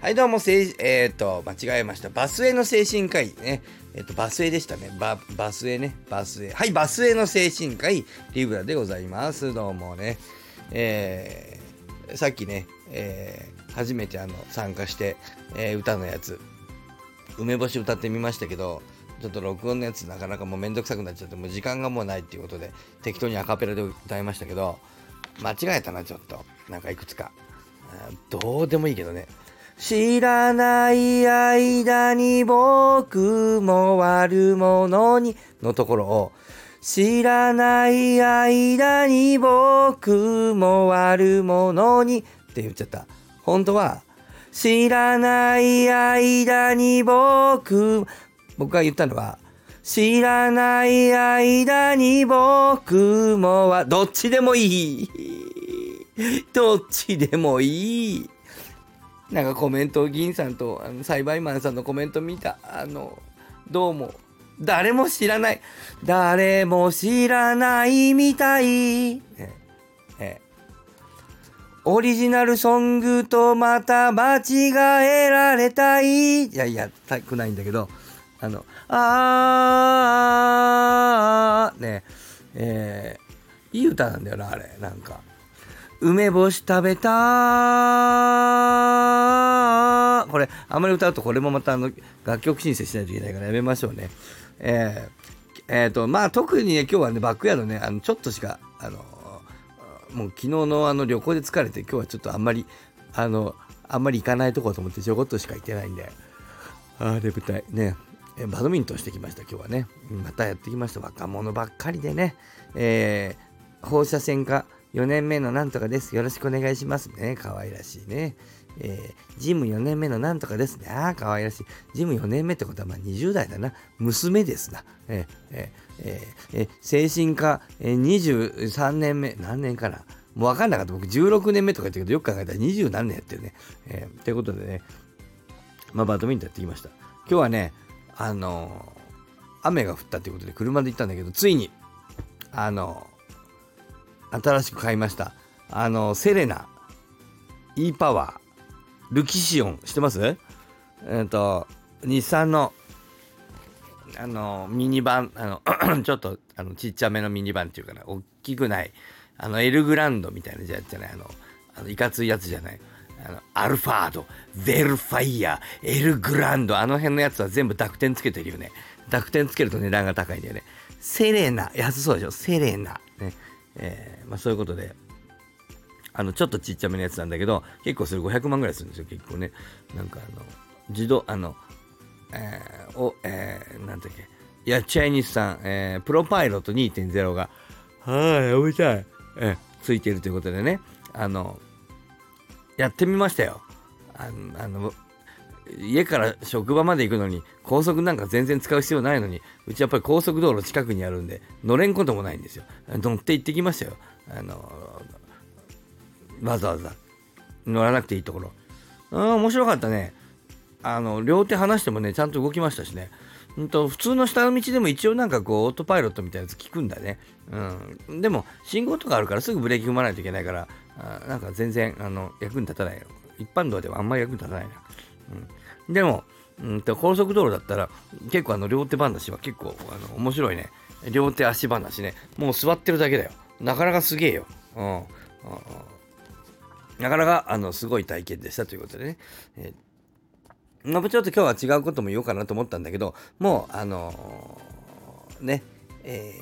はい、どうも、せいえっ、と、間違えました。バスへの精神科医ね。えっ、と、バスへでしたね。バ、バスへね。バスへ。はい、バスへの精神科医、リブラでございます。どうもね。えー、さっきね、えー、初めてあの、参加して、えー、歌のやつ、梅干し歌ってみましたけど、ちょっと録音のやつなかなかもうめんどくさくなっちゃって、もう時間がもうないっていうことで、適当にアカペラで歌いましたけど、間違えたな、ちょっと。なんかいくつか。どうでもいいけどね。知らない間に僕も悪者にのところを知らない間に僕も悪者にって言っちゃった。本当は知らない間に僕僕が言ったのは知らない間に僕もはどっちでもいい。どっちでもいい。なんかコメントを銀さんとあの栽培マンさんのコメント見たあのどうも。誰も知らない。誰も知らないみたい、ええ。オリジナルソングとまた間違えられたい。いやいやたくないんだけど。あのあー。ね。えー、いい歌なんだよなあれ。なんか。梅干し食べたこれあまり歌うとこれもまたあの楽曲申請しないといけないからやめましょうね。えー、えー、とまあ特にね今日はねバックヤードねあのちょっとしかあのもう昨日のあの旅行で疲れて今日はちょっとあんまりあのあんまり行かないとこと思ってちょこっとしか行ってないんで。あれ舞台ねバドミントンしてきました今日はね。またやってきました若者ばっかりでね。えー、放射線科4年目のなんとかです。よろしくお願いしますね。可愛らしいね。えー、ジム4年目のなんとかですね。ああ、可愛らしい。ジム4年目ってことはまあ20代だな。娘ですな。えー、えー、えー、精神科、えー、23年目。何年かなもう分かんなかった。僕16年目とか言ったけど、よく考えたら20何年やってるね。えー、ということでね、まあバドミントンやってきました。今日はね、あの、雨が降ったということで車で行ったんだけど、ついに、あの新しく買いました。あの、セレナ、e パワー、ルキシオン、知ってます？えっ、ー、と、日産の、あの、ミニバン、あの、ちょっと、あの、ちっちゃめのミニバンっていうかな、大きくない、あの、エルグランドみたいなやつじゃない、あの、あのいかついやつじゃない？あの、アルファード、ヴェルファイヤー、エルグランド、あの辺のやつは全部濁点つけてるよね。濁点つけると値段が高いんだよね。セレナ、安そうでしょ？セレナ。ね。えー、まあ、そういうことで、あの、ちょっとちっちゃめのやつなんだけど、結構それ500万ぐらいするんですよ、結構ね。なんかあの、自動、あの、えー、お、えー、なんだっけ、いや、チャイニーズさん、えー、プロパイロット2.0が、はい、やめたい、えー、ついてるということでね、あの、やってみましたよ。あの、あの家から職場まで行くのに高速なんか全然使う必要ないのにうちやっぱり高速道路近くにあるんで乗れんこともないんですよ乗って行ってきましたよあのわざわざ乗らなくていいところうん面白かったねあの両手離してもねちゃんと動きましたしねんと普通の下の道でも一応なんかこうオートパイロットみたいなやつ効くんだね。うん。でも信号とかあるからすぐブレーキ踏まないといけないから、あなんか全然あの役に立たないよ。一般道ではあんまり役に立たないな。うん。でも、うんと高速道路だったら結構あの両手話は結構あの面白いね。両手足話ね。もう座ってるだけだよ。なかなかすげえよ。うん。なかなかあのすごい体験でしたということでね。えー、まあ、ちょっと今日は違うことも言おうかなと思ったんだけど、もうあのー、ね、え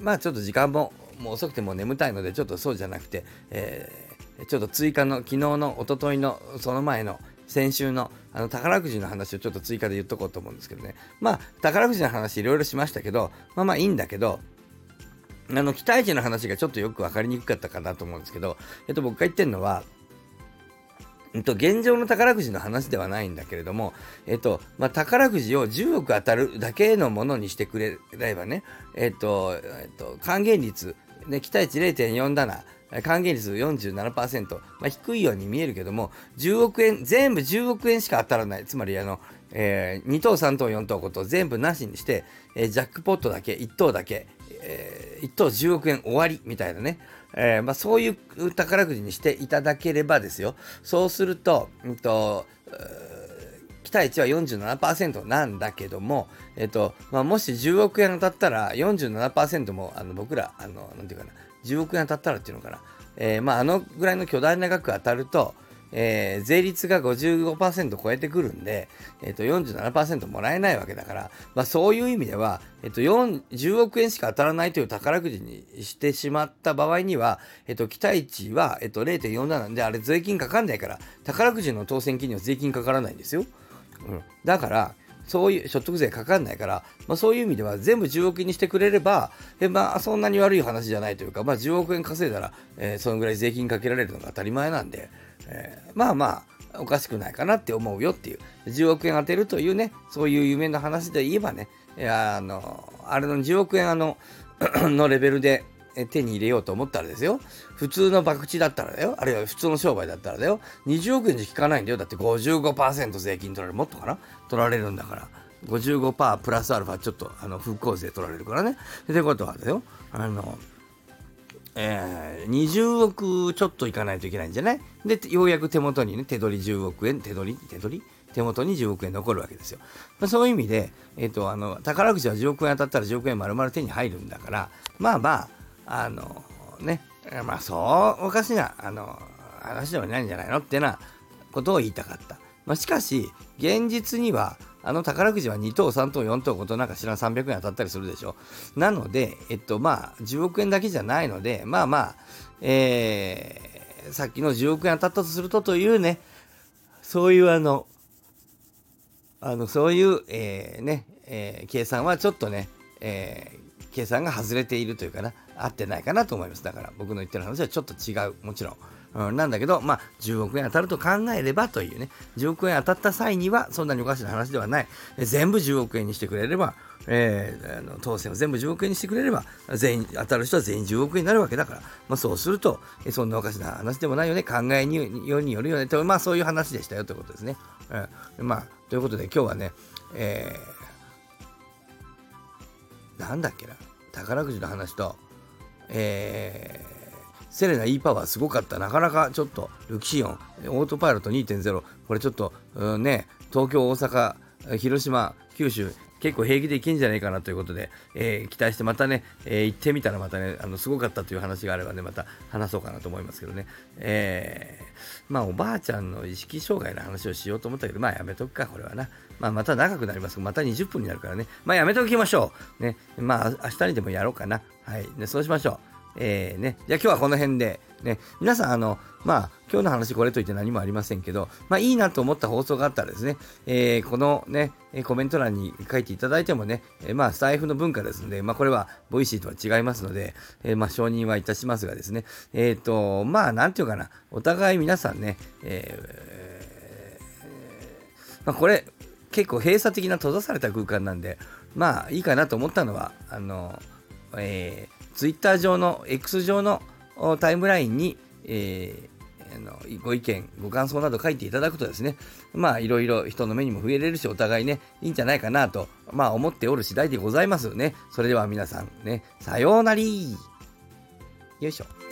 ー、まあちょっと時間ももう遅くても眠たいので、ちょっとそうじゃなくて、えー、ちょっと追加の昨日の一昨日のその前の先週のあの宝くじの話をちょっと追加で言っとこうと思うんですけどね。まあ、宝くじの話いろいろしましたけど、まあまあいいんだけど、あの、期待値の話がちょっとよく分かりにくかったかなと思うんですけど、えっと、僕が言ってるのは、えっと、現状の宝くじの話ではないんだけれども、えっと、まあ、宝くじを10億当たるだけのものにしてくれればね、えっと、えっと、還元率、ね、期待値0.47、還元率47%、まあ、低いように見えるけども、10億円、全部10億円しか当たらない。つまり、あの、えー、2等、3等、4等、5等、全部なしにして、えー、ジャックポットだけ、1等だけ、えー、1等10億円終わりみたいなね。えーまあ、そういう宝くじにしていただければですよ。そうすると、うんと期待値は47%なんだけども、えっと、まあ、もし10億円当たったら47%も、あの、僕ら、あの、なんていうかな、10億円当たったらっていうのかな、えー、まあ、あのぐらいの巨大な額当たると、えー、税率が55%超えてくるんで、えっ、ー、と、47%もらえないわけだから、まあそういう意味では、えっ、ー、と、10億円しか当たらないという宝くじにしてしまった場合には、えっ、と、期待値は、えっ、と、0.47で、あれ税金かかんないから、宝くじの当選金には税金かからないんですよ。うん。だから、そういう所得税かかんないから、まあ、そういう意味では全部10億円にしてくれれば、えまあ、そんなに悪い話じゃないというか、まあ、10億円稼いだら、えー、そのぐらい税金かけられるのが当たり前なんで、えー、まあまあ、おかしくないかなって思うよっていう、10億円当てるというね、そういう夢の話で言えばね、いやあの、あれの10億円あの のレベルで手に入れようと思ったらですよ、普通の博打だったらだよ、あるいは普通の商売だったらだよ、20億円じゃ効かないんだよ。だって55%税金取られる、もっとかな取られるんだから。55%プラスアルファちょっとあの復興税取られるからね。ってことはだよ、あの、えー、20億ちょっといかないといけないんじゃない？で、ようやく手元にね、手取り10億円、手取り手取り？手元に10億円残るわけですよ。まあ、そういう意味で、えっ、ー、と、あの、宝くじは10億円当たったら10億円丸々手に入るんだから、まあまあ、あの、ね、まあそうおかしな、あの、話ではないんじゃないのってなことを言いたかった。まあ、しかし、現実には、あの宝くじは2等、3等、4等、5等なんか知らん300円当たったりするでしょ。なので、えっと、まあ、10億円だけじゃないので、まあまあ、えー、さっきの10億円当たったとするとというね、そういうあの、あの、そういう、えー、ね、えー、計算はちょっとね、えー、計算が外れているというかな、合ってないかなと思います。だから僕の言ってる話はちょっと違う、もちろん。うん、なんだけど、まあ、10億円当たると考えればというね、10億円当たった際には、そんなにおかしな話ではない。全部10億円にしてくれれば、えー、あの当選を全部10億円にしてくれれば、全員、当たる人は全員10億円になるわけだから、まあ、そうすると、えそんなおかしな話でもないよね、考えによによるよねと、まあ、そういう話でしたよということですね。うん、まあ、ということで、今日はね、えー、なんだっけな、宝くじの話と、えー、セレナ E パワーすごかった。なかなかちょっと、ルキシオン、オートパイロット2.0、これちょっと、うんね、東京、大阪、広島、九州、結構平気でいけんじゃないかなということで、えー、期待してまたね、えー、行ってみたらまたね、あの、すごかったという話があればね、また話そうかなと思いますけどね。えー、まあ、おばあちゃんの意識障害の話をしようと思ったけど、まあ、やめとくか、これはな。まあ、また長くなりますまた20分になるからね。まあ、やめときましょう。ね。まあ、明日にでもやろうかな。はい。ね、そうしましょう。えー、ね、じゃあ今日はこの辺で、ね、皆さん、あの、まあ、今日の話これといって何もありませんけど、まあ、いいなと思った放送があったらですね、えー、このね、コメント欄に書いていただいてもね、えー、まあ、スタイフの文化ですので、まあ、これは、ボイシーとは違いますので、えー、まあ、承認はいたしますがですね、えっ、ー、と、まあ、なんていうかな、お互い皆さんね、えー、まあ、これ、結構閉鎖的な閉ざされた空間なんで、まあ、いいかなと思ったのは、あの、えー、ツイッター上の X 上のタイムラインに、えー、あのご意見、ご感想など書いていただくとですね、まあいろいろ人の目にも触れれるし、お互いね、いいんじゃないかなと、まあ思っておる次第でございますね。それでは皆さんね、さようなりよいしょ。